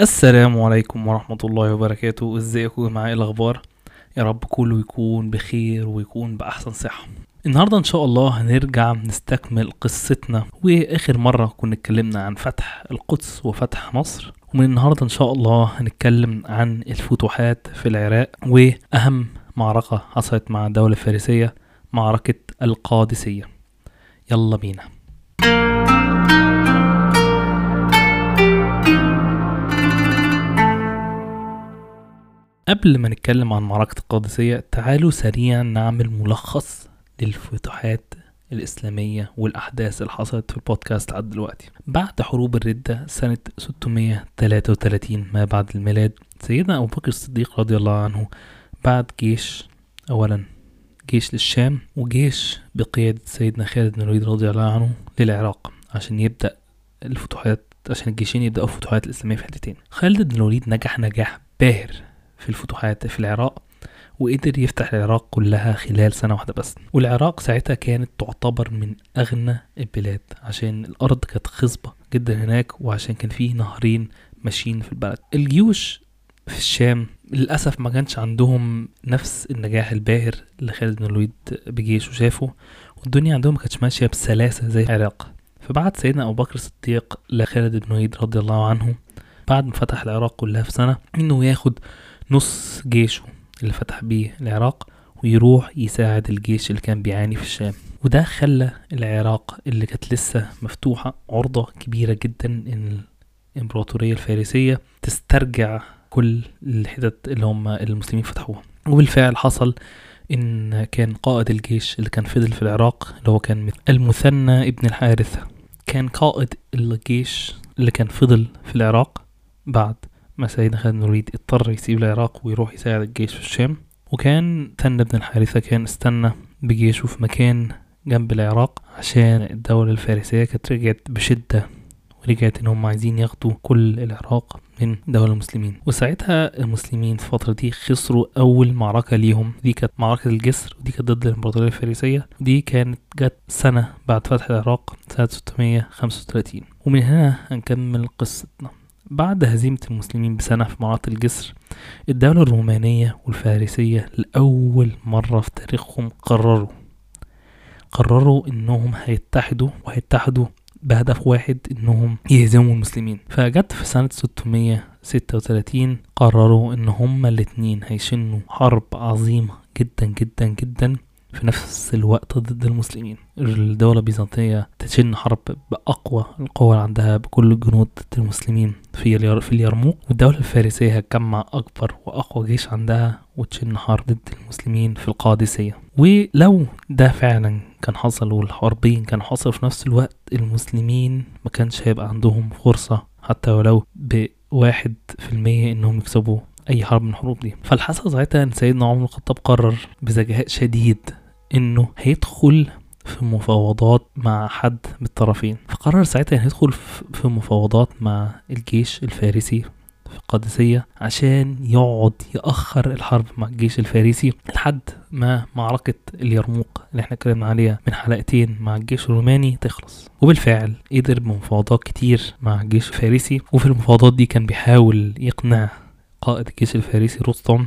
السلام عليكم ورحمة الله وبركاته. إزيكم يا جماعة؟ إيه الأخبار؟ يا رب كله يكون بخير ويكون بأحسن صحة. النهاردة إن شاء الله هنرجع نستكمل قصتنا وآخر مرة كنا اتكلمنا عن فتح القدس وفتح مصر ومن النهاردة إن شاء الله هنتكلم عن الفتوحات في العراق وأهم معركة حصلت مع الدولة الفارسية معركة القادسية. يلا بينا. قبل ما نتكلم عن معركة القادسية تعالوا سريعا نعمل ملخص للفتوحات الإسلامية والأحداث اللي حصلت في البودكاست لحد دلوقتي. بعد حروب الردة سنة 633 ما بعد الميلاد سيدنا أبو بكر الصديق رضي الله عنه بعد جيش أولا جيش للشام وجيش بقيادة سيدنا خالد بن الوليد رضي الله عنه للعراق عشان يبدأ الفتوحات عشان الجيشين يبدأوا الفتوحات الإسلامية في حتتين. خالد بن الوليد نجح نجاح باهر. في الفتوحات في العراق وقدر يفتح العراق كلها خلال سنة واحدة بس. والعراق ساعتها كانت تعتبر من أغنى البلاد عشان الأرض كانت خصبة جدا هناك وعشان كان فيه نهرين ماشيين في البلد. الجيوش في الشام للأسف ما كانش عندهم نفس النجاح الباهر اللي خالد بن الوليد بجيشه شافه والدنيا عندهم ما كانتش ماشية بسلاسة زي العراق. فبعت سيدنا أبو بكر الصديق لخالد بن الوليد رضي الله عنه بعد ما فتح العراق كلها في سنة إنه ياخد نص جيشه اللي فتح بيه العراق ويروح يساعد الجيش اللي كان بيعاني في الشام. وده خلى العراق اللي كانت لسه مفتوحة عرضة كبيرة جدا إن الإمبراطورية الفارسية تسترجع كل الحتت اللي هم المسلمين فتحوها. وبالفعل حصل إن كان قائد الجيش اللي كان فضل في العراق اللي هو كان المثنى ابن الحارثة كان قائد الجيش اللي كان فضل في العراق بعد سيدنا خالد الوليد اضطر يسيب العراق ويروح يساعد الجيش في الشام. وكان ثنى بن الحارثة كان استنى بجيشه في مكان جنب العراق عشان الدولة الفارسية كانت رجعت بشدة ورجعت إن هم عايزين ياخدوا كل العراق من دولة المسلمين. وساعتها المسلمين في الفترة دي خسروا أول معركة ليهم. دي كانت معركة الجسر ودي كانت ضد الإمبراطورية الفارسية. دي كانت جت سنة بعد فتح العراق سنة 635 ومن هنا هنكمل قصتنا. بعد هزيمة المسلمين بسنة في معركة الجسر الدولة الرومانية والفارسية لأول مرة في تاريخهم قرروا قرروا إنهم هيتحدوا وهيتحدوا بهدف واحد إنهم يهزموا المسلمين. فجت في سنة 636 قرروا إن هما الاتنين هيشنوا حرب عظيمة جدا جدا جدا في نفس الوقت ضد المسلمين. الدولة البيزنطية تشن حرب بأقوى القوى اللي عندها بكل الجنود ضد المسلمين في في اليرموك. والدولة الفارسية هتجمع أكبر وأقوى جيش عندها وتشن حرب ضد المسلمين في القادسية. ولو ده فعلا كان حصل والحربين كانوا حصلوا في نفس الوقت المسلمين ما كانش هيبقى عندهم فرصة حتى ولو بواحد في المية إنهم يكسبوا أي حرب من الحروب دي. فالحصل ساعتها إن سيدنا عمر الخطاب قرر بذكاء شديد إنه هيدخل في مفاوضات مع حد من الطرفين. فقرر ساعتها يدخل في مفاوضات مع الجيش الفارسي في القادسية عشان يقعد يأخر الحرب مع الجيش الفارسي لحد ما معركة اليرموك اللي إحنا اتكلمنا عليها من حلقتين مع الجيش الروماني تخلص. وبالفعل قدر بمفاوضات كتير مع الجيش الفارسي وفي المفاوضات دي كان بيحاول يقنع قائد الجيش الفارسي رستم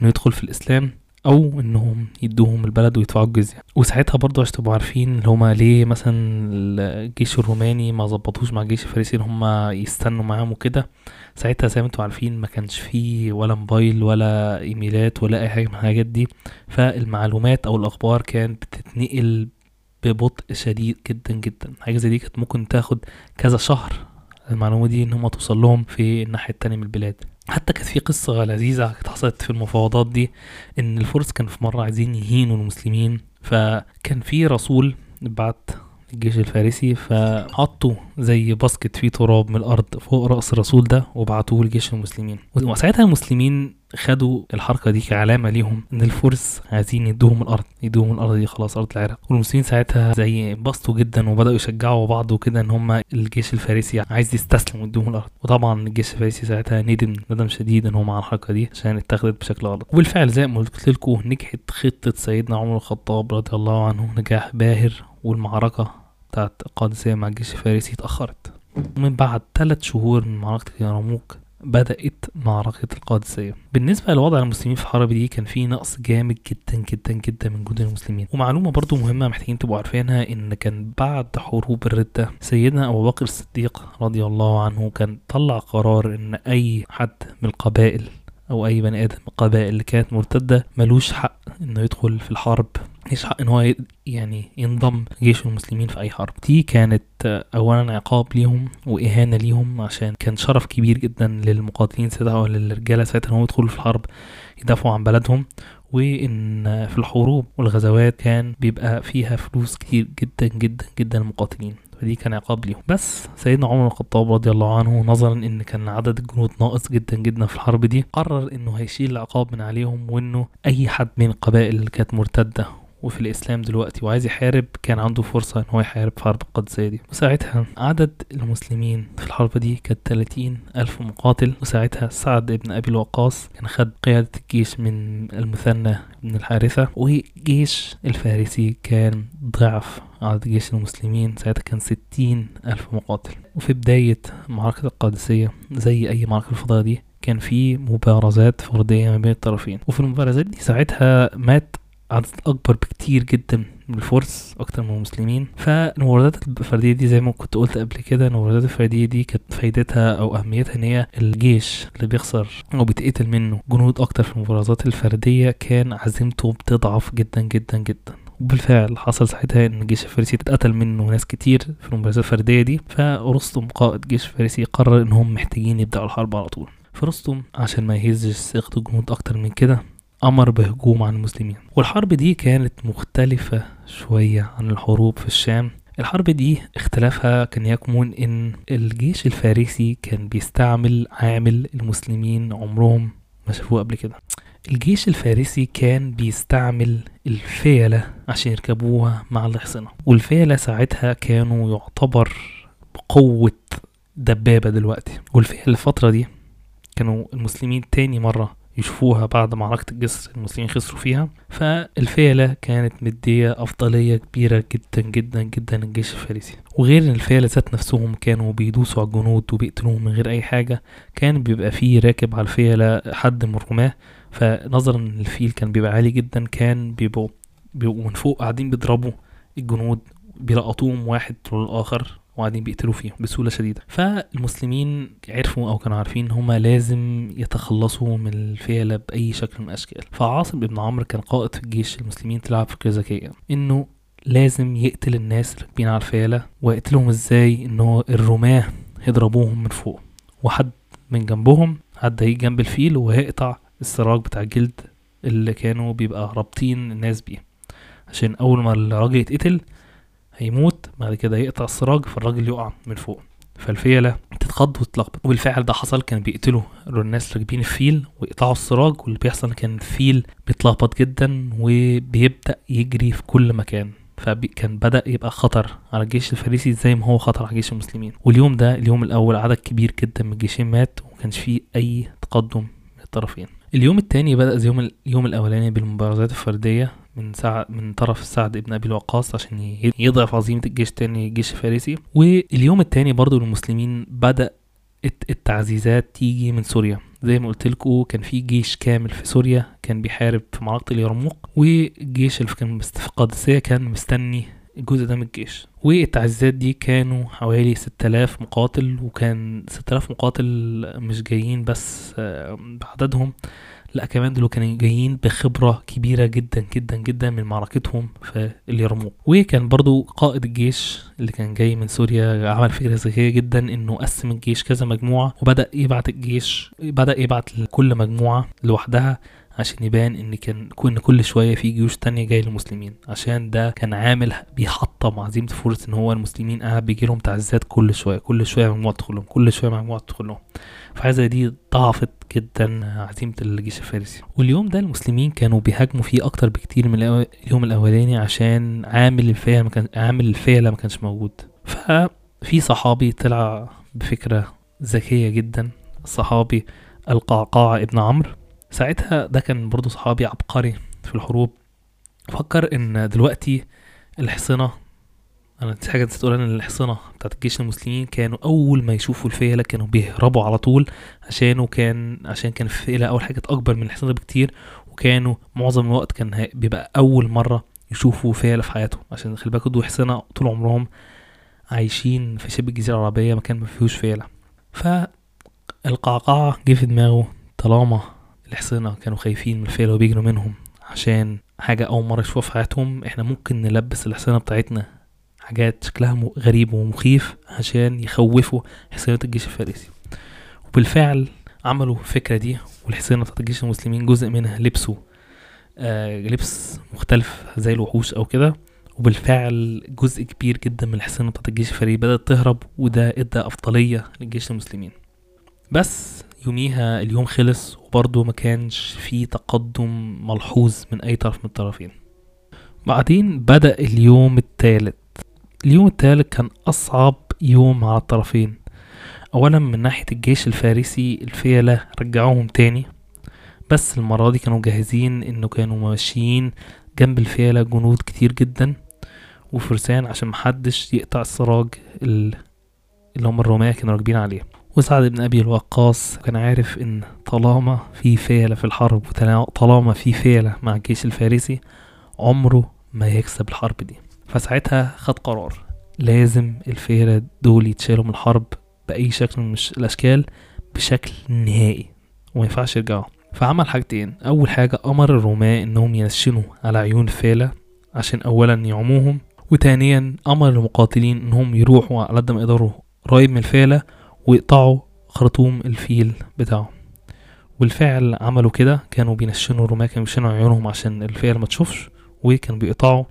إنه يدخل في الإسلام. أو إنهم يدوهم البلد ويدفعوا الجزية. وساعتها برضه عشان تبقوا عارفين اللي هما ليه مثلا الجيش الروماني ما ظبطوش مع الجيش الفارسي إن هما يستنوا معاهم وكده. ساعتها زي ما أنتوا عارفين ما كانش فيه ولا موبايل ولا إيميلات ولا أي حاجة من الحاجات دي. فالمعلومات أو الأخبار كانت بتتنقل ببطء شديد جدا جدا. حاجة زي دي كانت ممكن تاخد كذا شهر المعلومة دي إن هم توصل لهم في الناحية التانية من البلاد. حتى كانت في قصة لذيذة حصلت في المفاوضات دي إن الفرس كانوا في مرة عايزين يهينوا المسلمين فكان في رسول بعت الجيش الفارسي فحطوا زي باسكت فيه تراب من الأرض فوق رأس الرسول ده وبعتوه لجيش المسلمين. وساعتها المسلمين خدوا الحركة دي كعلامة ليهم إن الفرس عايزين يدوهم الأرض يدوهم الأرض دي خلاص أرض العراق. والمسلمين ساعتها زي انبسطوا جدا وبدأوا يشجعوا بعض وكده إن هم الجيش الفارسي عايز يستسلم ويدوهم الأرض. وطبعا الجيش الفارسي ساعتها ندم ندم شديد إن هم على الحركة دي عشان اتخذت بشكل غلط. وبالفعل زي ما قلت لكم نجحت خطة سيدنا عمر الخطاب رضي الله عنه نجاح باهر والمعركة بتاعت القادسية مع الجيش الفارسي اتأخرت. ومن بعد ثلاث شهور من معركة اليرموك بدأت معركة القادسية. بالنسبة لوضع المسلمين في الحرب دي كان في نقص جامد جدا جدا جدا من جنود المسلمين. ومعلومة برضو مهمة محتاجين تبقوا عارفينها إن كان بعد حروب الردة سيدنا أبو بكر الصديق رضي الله عنه كان طلع قرار إن أي حد من القبائل أو أي بني آدم من القبائل اللي كانت مرتدة ملوش حق إنه يدخل في الحرب ملوش حق إن هو يعني ينضم جيش المسلمين في أي حرب. دي كانت اولا عقاب ليهم وإهانة ليهم عشان كان شرف كبير جدا للمقاتلين ساعتها أو للرجالة ساعتها إن هم يدخلوا في الحرب. يدافعوا عن بلدهم وإن في الحروب والغزوات كان بيبقى فيها فلوس كتير جدا جدا جدا للمقاتلين. فدي كان عقاب ليهم. بس سيدنا عمر الخطاب رضي الله عنه نظرا إن كان عدد الجنود ناقص جدا جدا في الحرب دي قرر إنه هيشيل العقاب من عليهم وإنه أي حد من القبائل اللي كانت مرتدة وفي الإسلام دلوقتي وعايز يحارب كان عنده فرصة إن هو يحارب في حرب القادسية دي. وساعتها عدد المسلمين في الحرب دي كانت 30 ألف مقاتل. وساعتها سعد بن أبي الوقاص كان خد قيادة الجيش من المثنى بن الحارثة. وجيش الفارسي كان ضعف عدد جيش المسلمين. ساعتها كان 60 ألف مقاتل. وفي بداية معركة القادسية زي أي معركة الفضاء دي كان في مبارزات فردية ما بين الطرفين. وفي المبارزات دي ساعتها مات عدد أكبر بكتير جدا من الفرس أكتر من المسلمين. فالمبارزات الفردية دي زي ما كنت قلت قبل كده المبارزات الفردية دي كانت فايدتها أو أهميتها إن هي الجيش اللي بيخسر أو بيتقتل منه. جنود أكتر في المبارزات الفردية كان عزيمته بتضعف جدا جدا جدا. وبالفعل حصل ساعتها إن الجيش الفارسي اتقتل منه ناس كتير في المبارزات الفردية دي. فرستم قائد جيش فارسي قرر ان هم محتاجين يبدأوا الحرب على طول. فرستم عشان ما يهزش ثقة الجنود أكتر من كده. أمر بهجوم على المسلمين. والحرب دي كانت مختلفة شوية عن الحروب في الشام. الحرب دي اختلافها كان يكمن إن الجيش الفارسي كان بيستعمل عامل المسلمين عمرهم ما شافوه قبل كده. الجيش الفارسي كان بيستعمل الفيلة عشان يركبوها مع الحصنة. والفيلة ساعتها كانوا يعتبر بقوة دبابة دلوقتي. والفيلة الفترة دي كانوا المسلمين تاني مرة يشوفوها بعد معركة الجسر المسلمين خسروا فيها. فالفيلة كانت مدية أفضلية كبيرة جدا جدا جدا للجيش الفارسي. وغير إن الفيلة ذات نفسهم كانوا بيدوسوا على الجنود وبيقتلوهم من غير أي حاجة كان بيبقى فيه راكب على الفيلة حد من الرماة فنظرا إن الفيل كان بيبقى عالي جدا كان بيبقوا بيبقوا من فوق قاعدين بيضربوا الجنود بيلقطوهم واحد تلو الآخر وقاعدين بيقتلوا فيهم بسهولة شديدة. فالمسلمين عرفوا أو كانوا عارفين إن هما لازم يتخلصوا من الفيلة بأي شكل من الأشكال. فعاصم بن عمرو كان قائد في الجيش المسلمين تلعب فكرة ذكية إنه لازم يقتل الناس اللي راكبين على الفيلة ويقتلهم إزاي؟ إن هو الرماة يضربوهم من فوق وحد من جنبهم حد هيجي جنب الفيل وهيقطع السراج بتاع الجلد اللي كانوا بيبقى رابطين الناس بيه. عشان أول ما الراجل يتقتل هيموت بعد كده يقطع السراج فالراجل يقع من فوق. فالفيلة تتخض وتتلخبط. وبالفعل ده حصل كان بيقتلوا الناس راكبين الفيل ويقطعوا السراج واللي بيحصل كان الفيل بيتلخبط جدا وبيبدأ يجري في كل مكان. فكان بدأ يبقى خطر على الجيش الفارسي زي ما هو خطر على جيش المسلمين. واليوم ده اليوم الأول عدد كبير جدا من الجيشين مات ومكانش فيه أي تقدم من الطرفين. اليوم التاني بدأ زي يوم اليوم الأولاني بالمبارزات الفردية. من سعد من طرف سعد ابن أبي الوقاص عشان يضعف عظيمة الجيش تاني الجيش الفارسي. واليوم التاني برضو المسلمين بدأ الت- التعزيزات تيجي من سوريا. زي ما قلت لكم كان في جيش كامل في سوريا كان بيحارب في معركة اليرموك. والجيش اللي كان في القادسية كان مستني الجزء ده من الجيش. والتعزيزات دي كانوا حوالي 6000 مقاتل وكان 6000 مقاتل مش جايين بس آه، بعددهم. لا كمان دول كانوا جايين بخبرة كبيرة جدا جدا جدا من معركتهم في اليرموك. وكان برضو قائد الجيش اللي كان جاي من سوريا عمل فكرة ذكية جدا إنه قسم الجيش كذا مجموعة وبدأ يبعت الجيش بدأ يبعت لكل مجموعة لوحدها عشان يبان إن كان كن كل شوية في جيوش تانية جاية للمسلمين. عشان ده كان عامل بيحطم عزيمه فرص إن هو المسلمين قاعد بيجي لهم تعزيزات كل شوية كل شوية مجموعة تدخل لهم كل شوية مجموعة تدخل لهم فحاجة زي دي ضعفت جدا عزيمه الجيش الفارسي. واليوم ده المسلمين كانوا بيهاجموا فيه أكتر بكتير من اليوم الأولاني عشان عامل الفيلة ما كان عامل الفيلة ما كانش موجود. ففي صحابي طلع بفكرة ذكية جدا. الصحابي القعقاع ابن عمرو. ساعتها ده كان برضو صحابي عبقري في الحروب. فكر إن دلوقتي الحصنة أنا دي حاجة نسيت إن الحصنة بتاعت الجيش المسلمين كانوا أول ما يشوفوا الفيلة كانوا بيهربوا على طول عشانه كان عشان كان الفيلة أول حاجة أكبر من الحصنة بكتير وكانوا معظم الوقت كان بيبقى أول مرة يشوفوا فيلة في حياتهم. عشان خلي بالكوا دول حصنة طول عمرهم عايشين في شبه الجزيرة العربية مكان ما فيهوش فيلة. فالقعقاع جه في دماغه طالما الحصنه كانوا خايفين من الفيلة وبيجروا منهم عشان حاجة أول مرة يشوفوها في حياتهم. إحنا ممكن نلبس الحصانة بتاعتنا حاجات شكلها غريب ومخيف عشان يخوفوا حصانة الجيش الفارسي. وبالفعل عملوا الفكرة دي والحصانة بتاعت الجيش المسلمين جزء منها لبسوا آه لبس مختلف زي الوحوش أو كده. وبالفعل جزء كبير جدا من الحصانة بتاعت الجيش الفارسي بدأت تهرب وده إدى أفضلية للجيش المسلمين. بس يوميها اليوم خلص وبرضه ما كانش في تقدم ملحوظ من أي طرف من الطرفين. بعدين بدأ اليوم الثالث. اليوم الثالث كان أصعب يوم على الطرفين. أولا من ناحية الجيش الفارسي الفيلة رجعوهم تاني بس المرة دي كانوا جاهزين إنه كانوا ماشيين جنب الفيلة جنود كتير جدا وفرسان عشان محدش يقطع السراج ال- اللي هم الرومان كانوا راكبين عليه. وسعد بن أبي الوقاص كان عارف إن طالما في فيلة في الحرب وطالما في فيلة مع الجيش الفارسي عمره ما يكسب الحرب دي. فساعتها خد قرار. لازم الفيلة دول يتشالوا من الحرب بأي شكل من الأشكال بشكل نهائي وما ينفعش يرجعوا. فعمل حاجتين. أول حاجة أمر الرومان إنهم ينشنوا على عيون الفيلة عشان أولا يعموهم وتانيا أمر المقاتلين إنهم يروحوا على قد ما يقدروا قريب من الفيلة ويقطعوا خرطوم الفيل بتاعه. والفعل عملوا كده كانوا بينشنوا الرماة كانوا بينشنوا عيونهم عشان الفيل ما تشوفش وكانوا بيقطعوا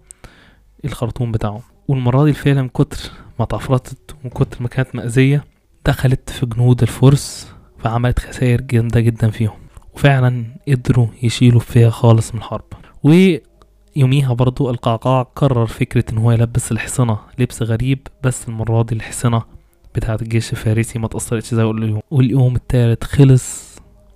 الخرطوم بتاعه. والمرة دي الفيلة من كتر ما اتعفرتت ومن كتر ما كانت مأذية دخلت في جنود الفرس فعملت خسائر جامدة جدا فيهم. وفعلا قدروا يشيلوا فيها خالص من الحرب. ويوميها برضو القعقاع قرر فكرة إن هو يلبس الحصنة لبس غريب بس المرة دي الحصنة بتاعة الجيش الفارسي ما تأثرتش زي اليوم واليوم التالت خلص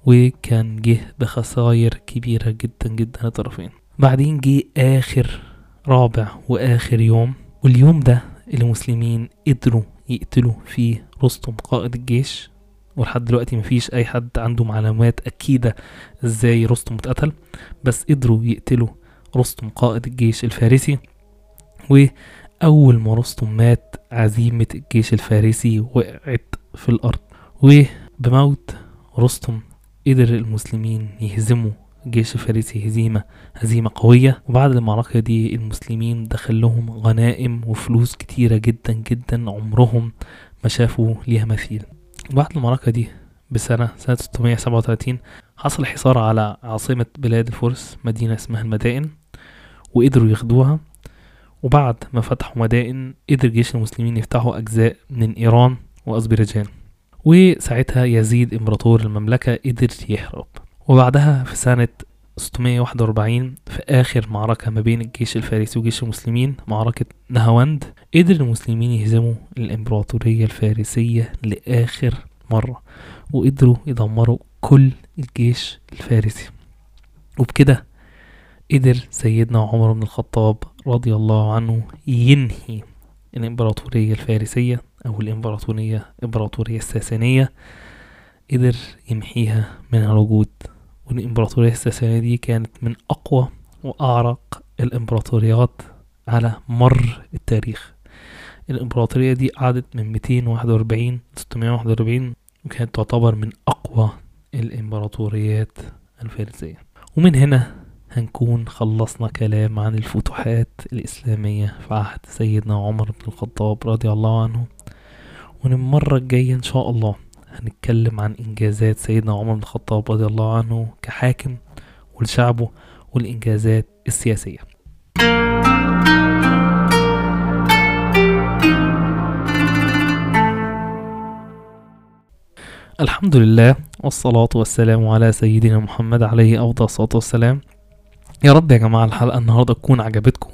وكان جه بخسائر كبيرة جدا جدا للطرفين بعدين جه آخر رابع وآخر يوم. واليوم ده المسلمين قدروا يقتلوا فيه رستم قائد الجيش. ولحد دلوقتي مفيش أي حد عنده معلومات أكيدة إزاي رستم اتقتل. بس قدروا يقتلوا رستم قائد الجيش الفارسي. وأول ما رستم مات عزيمة الجيش الفارسي وقعت في الأرض. وبموت رستم قدر المسلمين يهزموا الجيش الفارسي هزيمة هزيمة قوية. وبعد المعركة دي المسلمين دخل لهم غنائم وفلوس كتيرة جدا جدا عمرهم ما شافوا ليها مثيل. بعد المعركة دي بسنة سنة 637 حصل حصار على عاصمة بلاد الفرس مدينة اسمها المدائن وقدروا ياخدوها. وبعد ما فتحوا مدائن قدر جيش المسلمين يفتحوا أجزاء من إيران وأذربيجان وساعتها يزيد إمبراطور المملكة قدر يهرب وبعدها في سنة 641 في آخر معركة ما بين الجيش الفارسي وجيش المسلمين معركة نهاوند قدر المسلمين يهزموا الإمبراطورية الفارسية لآخر مرة وقدروا يدمروا كل الجيش الفارسي. وبكده قدر سيدنا عمر بن الخطاب رضي الله عنه ينهي الإمبراطورية الفارسية أو الإمبراطورية الإمبراطورية الساسانية قدر يمحيها من الوجود. والإمبراطورية الساسانية دي كانت من أقوى وأعرق الإمبراطوريات على مر التاريخ. الإمبراطورية دي قعدت من 241 ل 641 وكانت تعتبر من أقوى الإمبراطوريات الفارسية. ومن هنا هنكون خلصنا كلام عن الفتوحات الإسلامية في عهد سيدنا عمر بن الخطاب رضي الله عنه. والمرة الجاية إن شاء الله هنتكلم عن إنجازات سيدنا عمر بن الخطاب رضي الله عنه كحاكم ولشعبه والإنجازات السياسية. الحمد لله والصلاة والسلام على سيدنا محمد عليه أفضل الصلاة والسلام. يا رب يا جماعة الحلقة النهاردة تكون عجبتكم.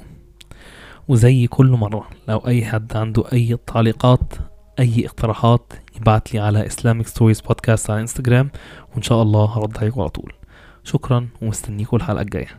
وزي كل مرة لو أي حد عنده أي تعليقات أي اقتراحات يبعت لي على Islamic Stories Podcast على انستجرام وإن شاء الله هرد عليكم على طول. شكرا ومستنيكم الحلقة الجاية.